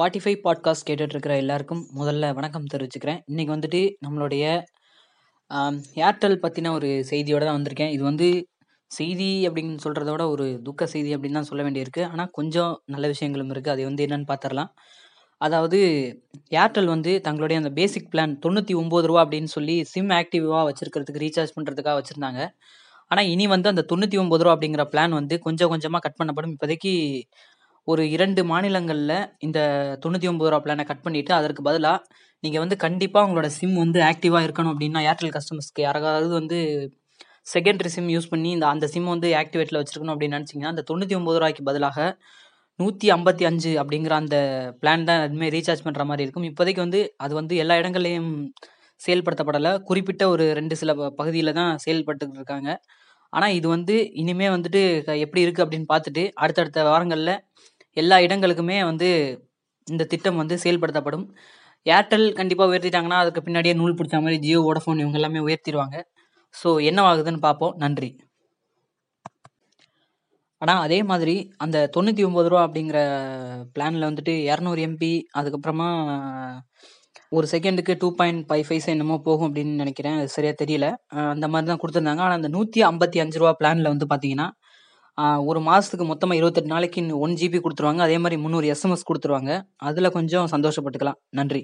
Spotify podcast கேட்டுட்ருக்கிற எல்லாருக்கும் முதல்ல வணக்கம் தெரிவிச்சுக்கிறேன். இன்றைக்கி வந்துட்டு நம்மளுடைய ஏர்டெல் பற்றின ஒரு செய்தியோடு தான் வந்திருக்கேன். இது வந்து செய்தி அப்படின்னு சொல்கிறத விட ஒரு துக்க செய்தி அப்படின்னு தான் சொல்ல வேண்டியிருக்கு. ஆனால் கொஞ்சம் நல்ல விஷயங்களும் இருக்குது அது வந்து என்னன்னு பார்த்துடலாம் அதாவது ஏர்டெல் வந்து தங்களுடைய அந்த பேசிக் பிளான் தொண்ணூற்றி ஒம்பது ரூபா அப்படின்னு சொல்லி சிம் ஆக்டிவாக வச்சுருக்கிறதுக்கு ரீசார்ஜ் பண்ணுறதுக்காக வச்சுருந்தாங்க. ஆனால் இனி வந்து அந்த தொண்ணூற்றி ஒம்பது ரூபா அப்படிங்கிற பிளான் வந்து கொஞ்சம் கொஞ்சமாக கட் பண்ணப்படும். இப்போதைக்கு ஒரு இரண்டு மாநிலங்களில் இந்த தொண்ணூற்றி ஒம்பது ரூபா பிளானை கட் பண்ணிவிட்டு அதற்கு பதிலாக நீங்கள் வந்து கண்டிப்பாக உங்களோட சிம் வந்து ஆக்டிவாக இருக்கணும் அப்படின்னா ஏர்டெல் கஸ்டமர்ஸ்க்கு யாராவது வந்து செகண்டரி சிம் யூஸ் பண்ணி இந்த அந்த சிம் வந்து ஆக்டிவேட்டில் வச்சுருக்கணும் அப்படின்னு நினச்சிங்கன்னா அந்த தொண்ணூற்றி ஒம்பது ரூபாய்க்கு பதிலாக நூற்றி ஐம்பத்தி அஞ்சு அப்படிங்கிற அந்த பிளான் தான் எதுவுமே ரீசார்ஜ் பண்ணுற மாதிரி இருக்கும். இப்போதைக்கு வந்து அது வந்து எல்லா இடங்கள்லையும் செயல்படுத்தப்படலை. குறிப்பிட்ட ஒரு ரெண்டு சில பகுதியில் தான் செயல்பட்டுக்கிட்டு இருக்காங்க. ஆனால் இது வந்து இனிமே வந்துட்டு க- எப்படி இருக்குது அப்படின்னு பார்த்துட்டு அடுத்தடுத்த வாரங்களில் எல்லா இடங்களுக்குமே வந்து இந்த திட்டம் வந்து செயல்படுத்தப்படும். ஏர்டெல் கண்டிப்பாக உயர்த்திட்டாங்கன்னா அதுக்கு பின்னாடியே நூல் பிடிச்ச மாதிரி ஜியோ வோடஃபோன் இவங்க எல்லாமே உயர்த்திடுவாங்க ஸோ என்னவாகுதுன்னு பார்ப்போம். நன்றி. ஆனால் அதே மாதிரி அந்த தொண்ணூற்றி ஒம்பது ரூபா அப்படிங்கிற பிளானில் வந்துட்டு இரநூறு எம்பி அதுக்கப்புறமா ஒரு செகண்டுக்கு டூ பாயிண்ட் ஃபைவ் ஃபைவ்ஸ் என்னமோ போகும் அப்படின்னு நினைக்கிறேன். அது சரியாக தெரியல. அந்த மாதிரி தான் கொடுத்துருந்தாங்க. ஆனால் அந்த நூற்றி ஐம்பத்தி அஞ்சு ரூபா பிளானில் வந்து பார்த்தீங்கன்னா ஒரு மாதத்துக்கு மொத்தமாக இருபத்தெட்டு நாளைக்கு ஒன் ஜிபி கொடுத்துருவாங்க. அதே மாதிரி முந்நூறு எஸ்எம்எஸ் கொடுத்துருவாங்க. அதில் கொஞ்சம் சந்தோஷப்பட்டுக்கலாம். நன்றி.